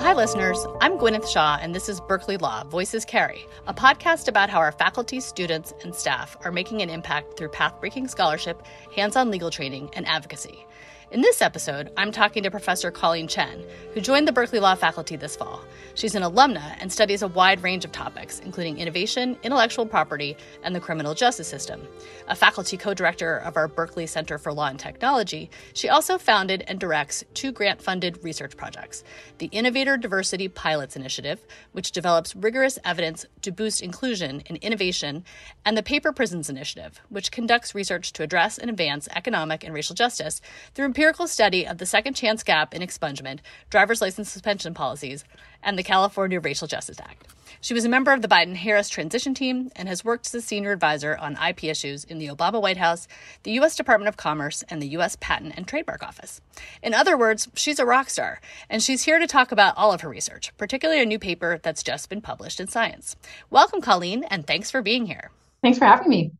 Hi, listeners. I'm Gwyneth Shaw, and this is Berkeley Law Voices Carry, a podcast about how our faculty, students, and staff are making an impact through path breaking scholarship, hands on legal training, and advocacy. In this episode, I'm talking to Professor Colleen Chien, who joined the Berkeley Law faculty this fall. She's an alumna and studies a wide range of topics, including innovation, intellectual property, and the criminal justice system. A faculty co director of our Berkeley Center for Law and Technology, she also founded and directs two grant funded research projects the Innovator Diversity Pilots Initiative, which develops rigorous evidence to boost inclusion in innovation, and the Paper Prisons Initiative, which conducts research to address and advance economic and racial justice through empirical study of the second chance gap in expungement, driver's license suspension policies, and the California Racial Justice Act. She was a member of the Biden Harris transition team and has worked as a senior advisor on IP issues in the Obama White House, the U.S. Department of Commerce, and the U.S. Patent and Trademark Office. In other words, she's a rock star, and she's here to talk about all of her research, particularly a new paper that's just been published in Science. Welcome, Colleen, and thanks for being here. Thanks for having me.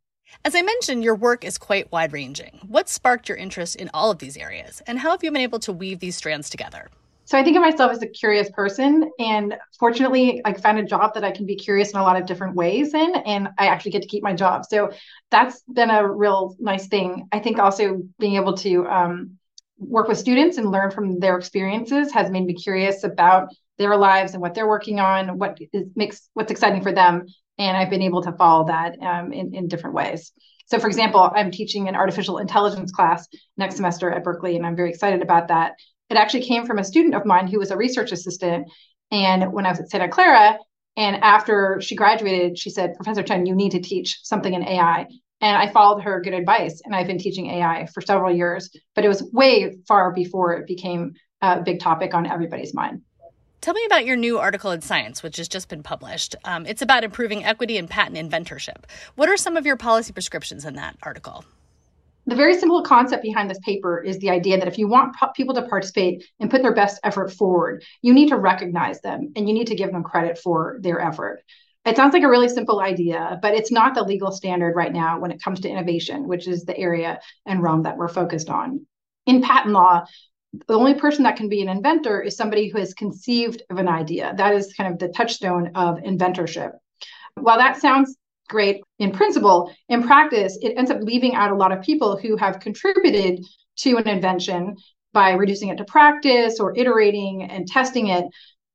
As I mentioned, your work is quite wide ranging. What sparked your interest in all of these areas, and how have you been able to weave these strands together? So I think of myself as a curious person, and fortunately, I found a job that I can be curious in a lot of different ways in, and I actually get to keep my job. So that's been a real nice thing. I think also being able to um, work with students and learn from their experiences has made me curious about their lives and what they're working on, what is, makes what's exciting for them, and I've been able to follow that um, in, in different ways. So, for example, I'm teaching an artificial intelligence class next semester at Berkeley, and I'm very excited about that. It actually came from a student of mine who was a research assistant. And when I was at Santa Clara, and after she graduated, she said, Professor Chien, you need to teach something in AI. And I followed her good advice, and I've been teaching AI for several years, but it was way far before it became a big topic on everybody's mind. Tell me about your new article in Science, which has just been published. Um, it's about improving equity in patent inventorship. What are some of your policy prescriptions in that article? The very simple concept behind this paper is the idea that if you want people to participate and put their best effort forward, you need to recognize them and you need to give them credit for their effort. It sounds like a really simple idea, but it's not the legal standard right now when it comes to innovation, which is the area and realm that we're focused on. In patent law, the only person that can be an inventor is somebody who has conceived of an idea. That is kind of the touchstone of inventorship. While that sounds great in principle, in practice, it ends up leaving out a lot of people who have contributed to an invention by reducing it to practice or iterating and testing it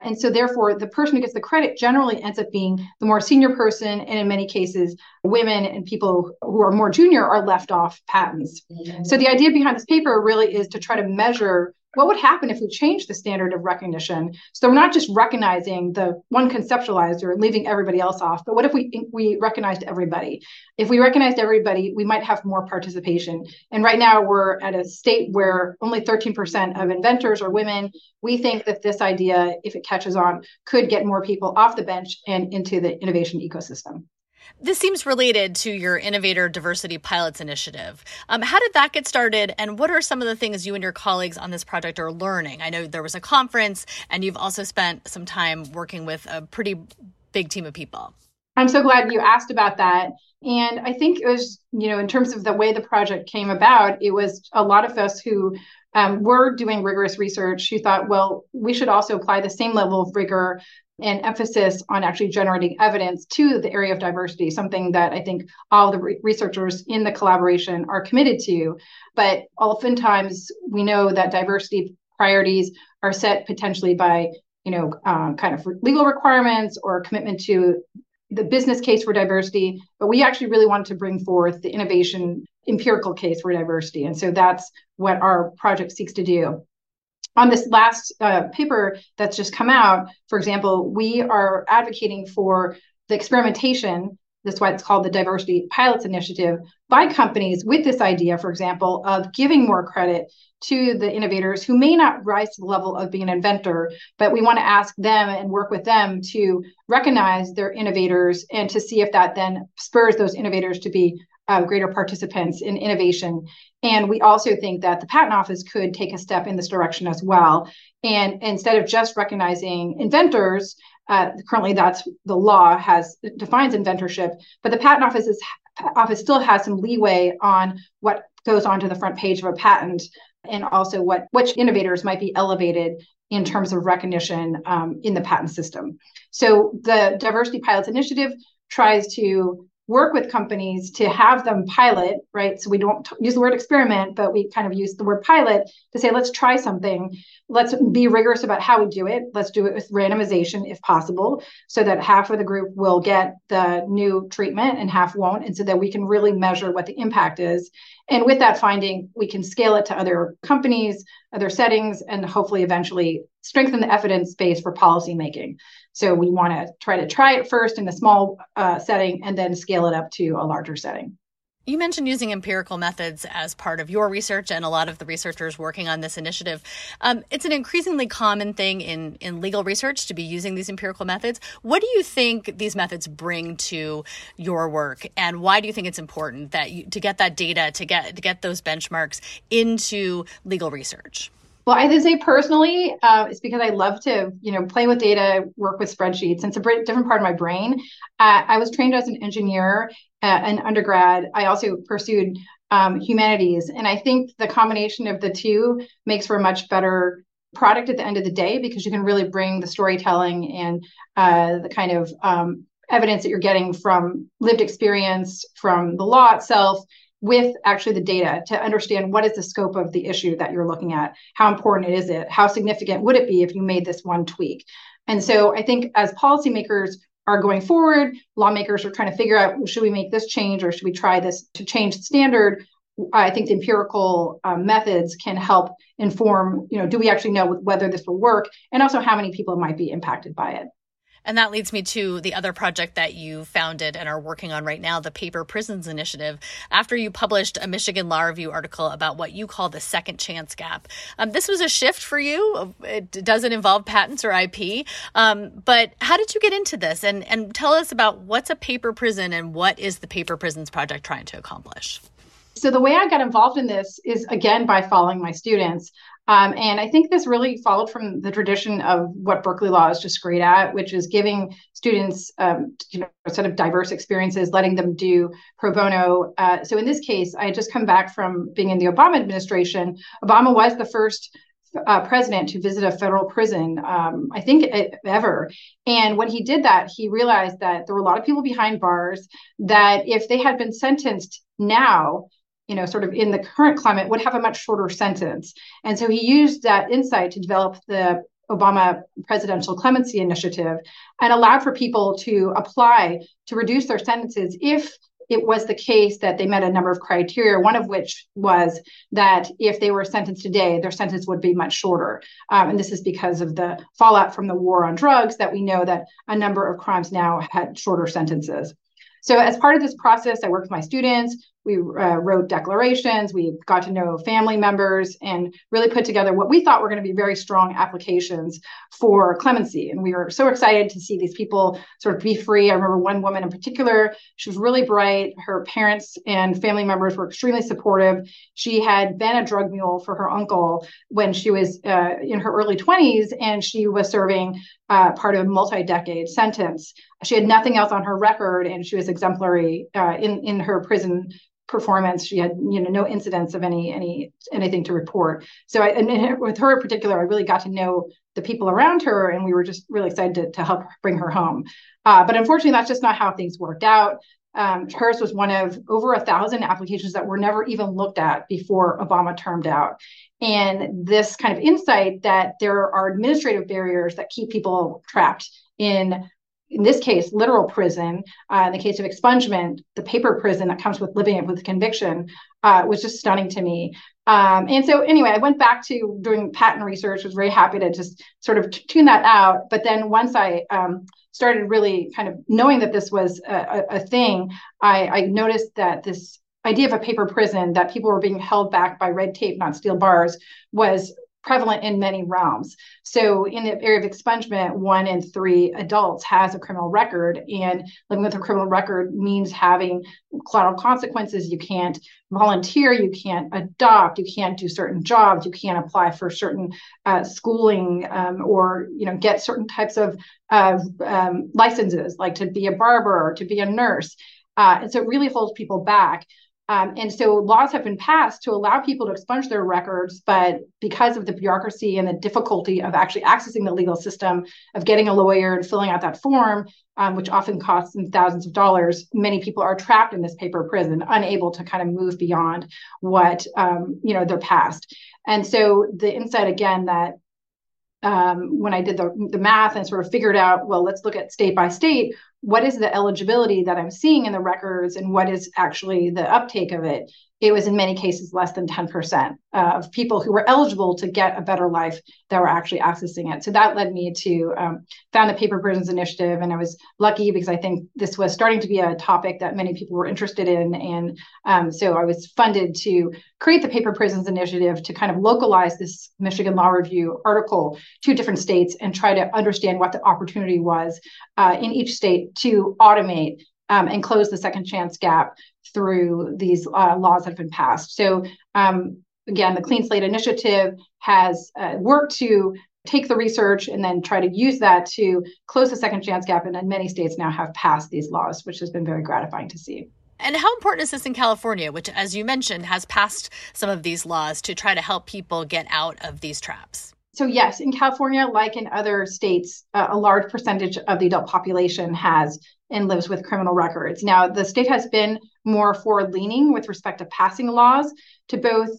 and so, therefore, the person who gets the credit generally ends up being the more senior person. And in many cases, women and people who are more junior are left off patents. Mm-hmm. So, the idea behind this paper really is to try to measure what would happen if we change the standard of recognition? So we're not just recognizing the one conceptualizer and leaving everybody else off but what if we we recognized everybody? If we recognized everybody we might have more participation. And right now we're at a state where only 13% of inventors are women. We think that this idea if it catches on could get more people off the bench and into the innovation ecosystem this seems related to your Innovator Diversity Pilots Initiative. Um, how did that get started, and what are some of the things you and your colleagues on this project are learning? I know there was a conference, and you've also spent some time working with a pretty big team of people. I'm so glad you asked about that. And I think it was, you know, in terms of the way the project came about, it was a lot of us who um, were doing rigorous research who thought, well, we should also apply the same level of rigor and emphasis on actually generating evidence to the area of diversity, something that I think all the re- researchers in the collaboration are committed to. But oftentimes we know that diversity priorities are set potentially by, you know, um, kind of legal requirements or commitment to the business case for diversity. But we actually really wanted to bring forth the innovation empirical case for diversity. And so that's what our project seeks to do on this last uh, paper that's just come out, for example, we are advocating for the experimentation. That's why it's called the Diversity Pilots Initiative by companies with this idea, for example, of giving more credit to the innovators who may not rise to the level of being an inventor, but we want to ask them and work with them to recognize their innovators and to see if that then spurs those innovators to be uh, greater participants in innovation. And we also think that the patent office could take a step in this direction as well. And instead of just recognizing inventors, uh, currently that's the law has defines inventorship, but the patent office is, office still has some leeway on what goes onto the front page of a patent and also what which innovators might be elevated in terms of recognition um, in the patent system. So the Diversity Pilots Initiative tries to work with companies to have them pilot, right? So we don't t- use the word experiment, but we kind of use the word pilot to say, let's try something. Let's be rigorous about how we do it. Let's do it with randomization if possible, so that half of the group will get the new treatment and half won't. And so that we can really measure what the impact is. And with that finding, we can scale it to other companies, other settings, and hopefully eventually strengthen the evidence base for policymaking. So we want to try to try it first in a small uh, setting and then scale it up to a larger setting. You mentioned using empirical methods as part of your research and a lot of the researchers working on this initiative. Um, it's an increasingly common thing in, in legal research to be using these empirical methods. What do you think these methods bring to your work, and why do you think it's important that you, to get that data to get to get those benchmarks into legal research? Well, I would say personally, uh, it's because I love to, you know, play with data, work with spreadsheets. And it's a different part of my brain. Uh, I was trained as an engineer, uh, an undergrad. I also pursued um, humanities, and I think the combination of the two makes for a much better product at the end of the day because you can really bring the storytelling and uh, the kind of um, evidence that you're getting from lived experience, from the law itself, with actually the data to understand what is the scope of the issue that you're looking at how important is it how significant would it be if you made this one tweak. And so i think as policymakers are going forward lawmakers are trying to figure out should we make this change or should we try this to change the standard? I think the empirical um, methods can help inform you know do we actually know whether this will work and also how many people might be impacted by it and that leads me to the other project that you founded and are working on right now, the Paper Prisons Initiative. After you published a Michigan Law Review article about what you call the second chance gap, um, this was a shift for you. It doesn't involve patents or IP. Um, but how did you get into this? And, and tell us about what's a paper prison and what is the Paper Prisons Project trying to accomplish? So, the way I got involved in this is again by following my students. Um, and I think this really followed from the tradition of what Berkeley Law is just great at, which is giving students, um, you know, set of diverse experiences, letting them do pro bono. Uh, so in this case, I had just come back from being in the Obama administration. Obama was the first uh, president to visit a federal prison, um, I think ever. And when he did that, he realized that there were a lot of people behind bars that if they had been sentenced now, you know, sort of in the current climate, would have a much shorter sentence. And so he used that insight to develop the Obama Presidential Clemency Initiative and allowed for people to apply to reduce their sentences if it was the case that they met a number of criteria, one of which was that if they were sentenced today, their sentence would be much shorter. Um, and this is because of the fallout from the war on drugs that we know that a number of crimes now had shorter sentences. So, as part of this process, I worked with my students we uh, wrote declarations we got to know family members and really put together what we thought were going to be very strong applications for clemency. And we were so excited to see these people sort of be free. I remember one woman in particular she was really bright. Her parents and family members were extremely supportive. She had been a drug mule for her uncle when she was uh, in her early 20s and she was serving uh, part of a multi-decade sentence. She had nothing else on her record and she was exemplary uh, in in her prison performance. She had, you know, no incidents of any any anything to report. So, I, and with her in particular, I really got to know the people around her, and we were just really excited to, to help bring her home. Uh, but unfortunately, that's just not how things worked out. Um, hers was one of over a thousand applications that were never even looked at before Obama termed out. And this kind of insight that there are administrative barriers that keep people trapped in in this case, literal prison. Uh, in the case of expungement, the paper prison that comes with living it with conviction uh, was just stunning to me. Um, and so, anyway, I went back to doing patent research. Was very happy to just sort of tune that out. But then once I um, started really kind of knowing that this was a, a thing, I, I noticed that this idea of a paper prison that people were being held back by red tape, not steel bars, was prevalent in many realms. So, in the area of expungement, one in three adults has a criminal record, and living with a criminal record means having collateral consequences. You can't volunteer, you can't adopt, you can't do certain jobs, you can't apply for certain uh, schooling um, or you know get certain types of uh, um, licenses, like to be a barber or to be a nurse. Uh, and so, it really holds people back. Um, and so laws have been passed to allow people to expunge their records, but because of the bureaucracy and the difficulty of actually accessing the legal system, of getting a lawyer and filling out that form, um, which often costs them thousands of dollars, many people are trapped in this paper prison, unable to kind of move beyond what um, you know their past. And so the insight again that um, when I did the, the math and sort of figured out, well, let's look at state by state what is the eligibility that I'm seeing in the records and what is actually the uptake of it it was in many cases less than 10% of people who were eligible to get a better life that were actually accessing it. So that led me to um, found the Paper Prisons Initiative, and I was lucky because I think this was starting to be a topic that many people were interested in, and um, so I was funded to create the Paper Prisons Initiative to kind of localize this Michigan Law Review article to different states and try to understand what the opportunity was uh, in each state to automate um, and close the second chance gap through these uh, laws that have been passed. So, um, again, the Clean Slate Initiative has uh, worked to take the research and then try to use that to close the second chance gap. And then many states now have passed these laws, which has been very gratifying to see. And how important is this in California, which, as you mentioned, has passed some of these laws to try to help people get out of these traps? So, yes, in California, like in other states, uh, a large percentage of the adult population has and lives with criminal records. Now, the state has been more forward leaning with respect to passing laws to both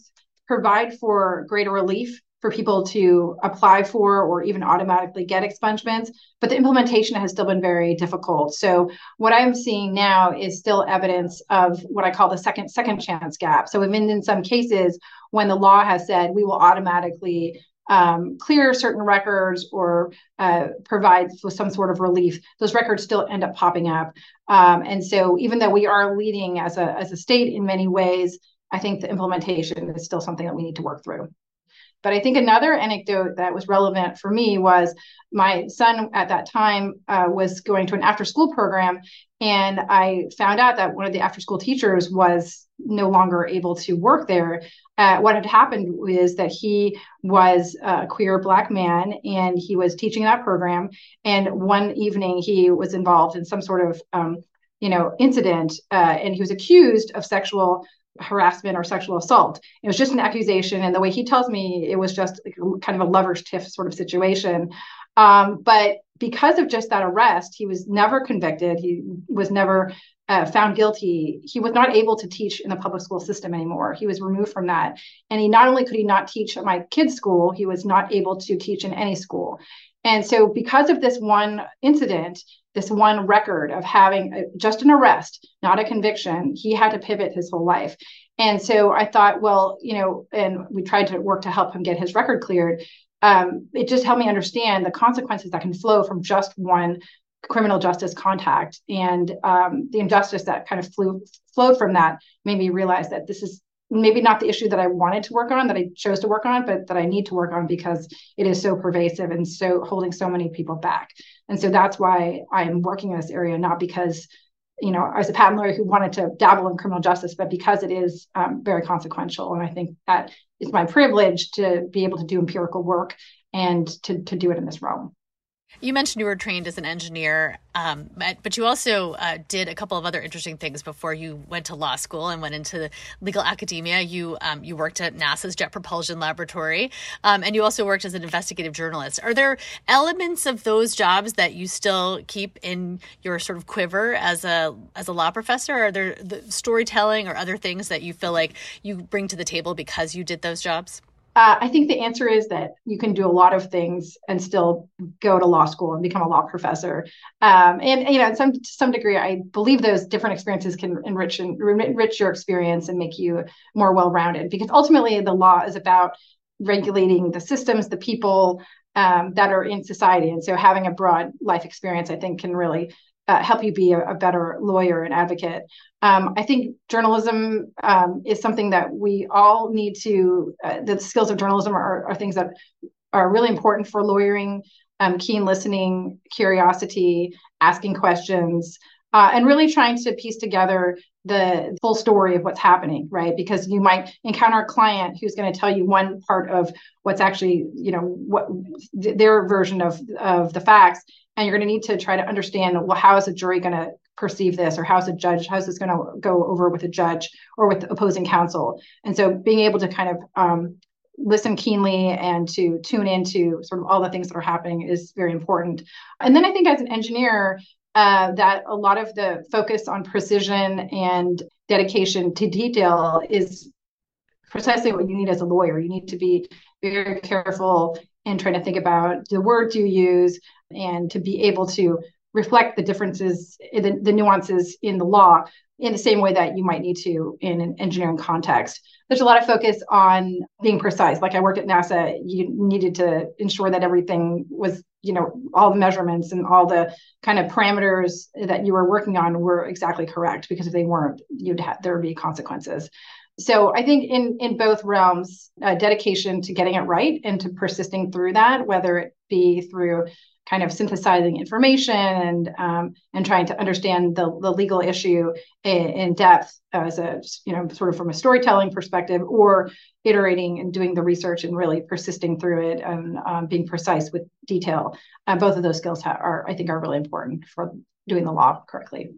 provide for greater relief for people to apply for or even automatically get expungements, but the implementation has still been very difficult. So what I'm seeing now is still evidence of what I call the second second chance gap. So even in some cases when the law has said we will automatically um, clear certain records or uh, some sort of relief, those records still end up popping up. Um, and so, even though we are leading as a as a state in many ways, I think the implementation is still something that we need to work through. But I think another anecdote that was relevant for me was my son at that time uh, was going to an after school program. And I found out that one of the after school teachers was no longer able to work there. Uh, what had happened is that he was a queer black man and he was teaching that program. And one evening he was involved in some sort of um, you know incident uh, and he was accused of sexual harassment or sexual assault. It was just an accusation. And the way he tells me, it was just kind of a lover's tiff sort of situation. Um, but because of just that arrest, he was never convicted. He was never uh, found guilty. He was not able to teach in the public school system anymore. He was removed from that. And he not only could he not teach at my kid's school, he was not able to teach in any school. And so, because of this one incident, this one record of having a, just an arrest, not a conviction, he had to pivot his whole life. And so I thought, well, you know, and we tried to work to help him get his record cleared. Um, it just helped me understand the consequences that can flow from just one criminal justice contact and um, the injustice that kind of flew, flowed from that made me realize that this is maybe not the issue that I wanted to work on, that I chose to work on, but that I need to work on because it is so pervasive and so holding so many people back. And so that's why I'm working in this area, not because, you know, I was a patent lawyer who wanted to dabble in criminal justice, but because it is um, very consequential. And I think that it's my privilege to be able to do empirical work and to, to do it in this realm. You mentioned you were trained as an engineer, um, but you also uh, did a couple of other interesting things before you went to law school and went into legal academia. You um, you worked at NASA's Jet Propulsion Laboratory, um, and you also worked as an investigative journalist. Are there elements of those jobs that you still keep in your sort of quiver as a as a law professor? Are there the storytelling or other things that you feel like you bring to the table because you did those jobs? Uh, I think the answer is that you can do a lot of things and still go to law school and become a law professor. Um, and you know, some to some degree, I believe those different experiences can enrich and enrich your experience and make you more well-rounded. Because ultimately, the law is about regulating the systems, the people um, that are in society, and so having a broad life experience, I think, can really uh, help you be a, a, better lawyer and advocate. Um, I think journalism um, is something that we all need to, uh, the skills of journalism are, are, things that are really important for lawyering, um, keen listening, curiosity, asking questions, uh, and really trying to piece together the full story of what's happening, right? Because you might encounter a client who's going to tell you one part of what's actually, you know, what their version of of the facts, and you're going to need to try to understand well how is a jury going to perceive this or how's a judge how's this going to go over with a judge or with opposing counsel and so being able to kind of um, listen keenly and to tune into sort of all the things that are happening is very important and then i think as an engineer uh, that a lot of the focus on precision and dedication to detail is precisely what you need as a lawyer. You need to be very careful in trying to think about the words you use and to be able to reflect the differences, the, the nuances in the law in the same way that you might need to in an engineering context. There's a lot of focus on being precise. Like I worked at NASA, you needed to ensure that everything was, you know, all the measurements and all the kind of parameters that you were working on were exactly correct because if they weren't, you'd have there would be consequences. So I think in in both realms, uh, dedication to getting it right and to persisting through that, whether it be through kind of synthesizing information and um, and trying to understand the, the legal issue in, in, depth as a you know sort of from a storytelling perspective or iterating and doing the research and really persisting through it and um, being precise with detail uh, both of those skills ha- are i think are really important for doing the law correctly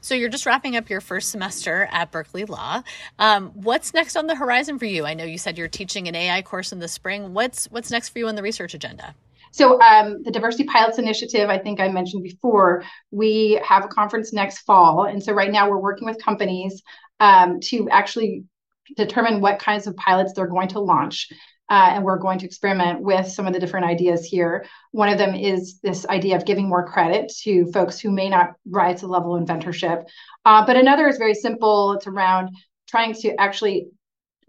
so you're just wrapping up your first semester at Berkeley Law. Um, what's next on the horizon for you? I know you said you're teaching an AI course in the spring. What's what's next for you on the research agenda? So um, the Diversity Pilots Initiative, I think I mentioned before, we have a conference next fall. And so right now we're working with companies um, to actually determine what kinds of pilots they're going to launch. Uh, and we're going to experiment with some of the different ideas here. One of them is this idea of giving more credit to folks who may not rise to the level of inventorship. Uh, but another is very simple. It's around trying to actually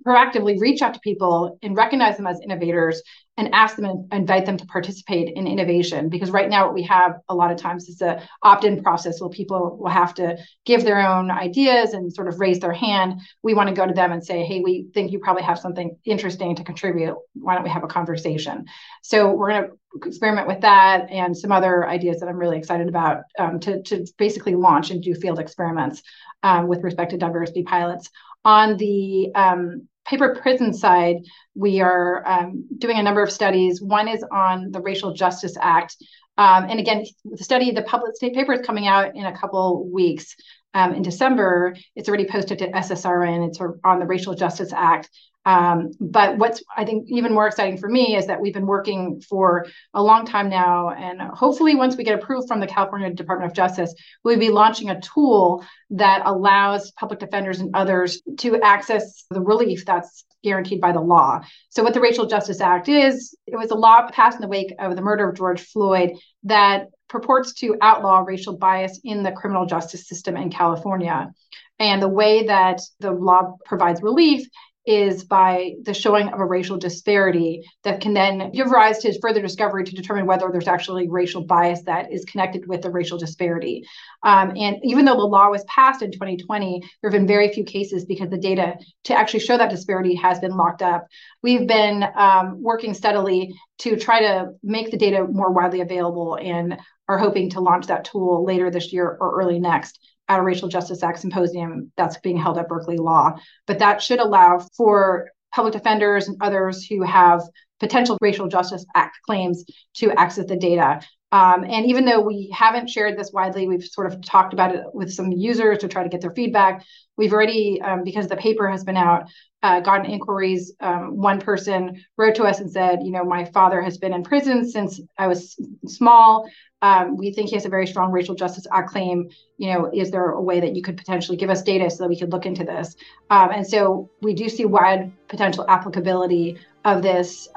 proactively reach out to people and recognize them as innovators and ask them and invite them to participate in innovation. Because right now what we have a lot of times is a opt-in process where people will have to give their own ideas and sort of raise their hand. We want to go to them and say hey we think you probably have something interesting to contribute. Why don't we have a conversation? So we're going to experiment with that and some other ideas that i'm really excited about um, to, to basically launch and do field experiments um, with respect to diversity pilots. On the um, paper prison side, we are um, doing a number of studies. One is on the Racial Justice Act. Um, and again, the study, the public state paper is coming out in a couple weeks. Um, in December, it's already posted to SSRN. It's on the Racial Justice Act. Um, but what's I think even more exciting for me is that we've been working for a long time now, and hopefully once we get approved from the California Department of Justice, we'll be launching a tool that allows public defenders and others to access the relief that's guaranteed by the law. So what the Racial Justice Act is, it was a law passed in the wake of the murder of George Floyd that purports to outlaw racial bias in the criminal justice system in California. And the way that the law provides relief is by the showing of a racial disparity that can then give rise to further discovery to determine whether there's actually racial bias that is connected with the racial disparity. Um, and even though the law was passed in 2020, there have been very few cases because the data to actually show that disparity has been locked up. We've been um, working steadily to try to make the data more widely available and are hoping to launch that tool later this year or early next at a Racial Justice Act symposium that's being held at Berkeley Law. But that should allow for public defenders and others who have potential Racial Justice Act claims to access the data. Um, and even though we haven't shared this widely, we've sort of talked about it with some users to try to get their feedback. We've already, um, because the paper has been out, uh, gotten inquiries. Um, one person wrote to us and said, you know, my father has been in prison since I was small. Um, we think he has a very strong racial justice claim. You know, is there a way that you could potentially give us data so that we could look into this? Um, and so we do see wide potential applicability of this.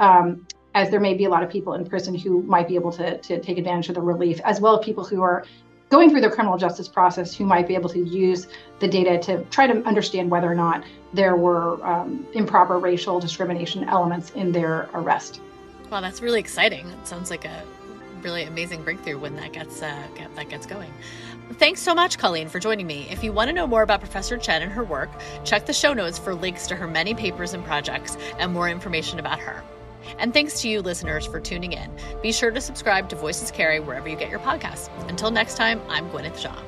As there may be a lot of people in prison who might be able to, to take advantage of the relief, as well as people who are going through the criminal justice process who might be able to use the data to try to understand whether or not there were um, improper racial discrimination elements in their arrest. Well, that's really exciting. It sounds like a really amazing breakthrough when that gets uh, get, that gets going. Thanks so much, Colleen, for joining me. If you want to know more about Professor Chien and her work, check the show notes for links to her many papers and projects and more information about her. And thanks to you, listeners, for tuning in. Be sure to subscribe to Voices Carry wherever you get your podcasts. Until next time, I'm Gwyneth Shaw.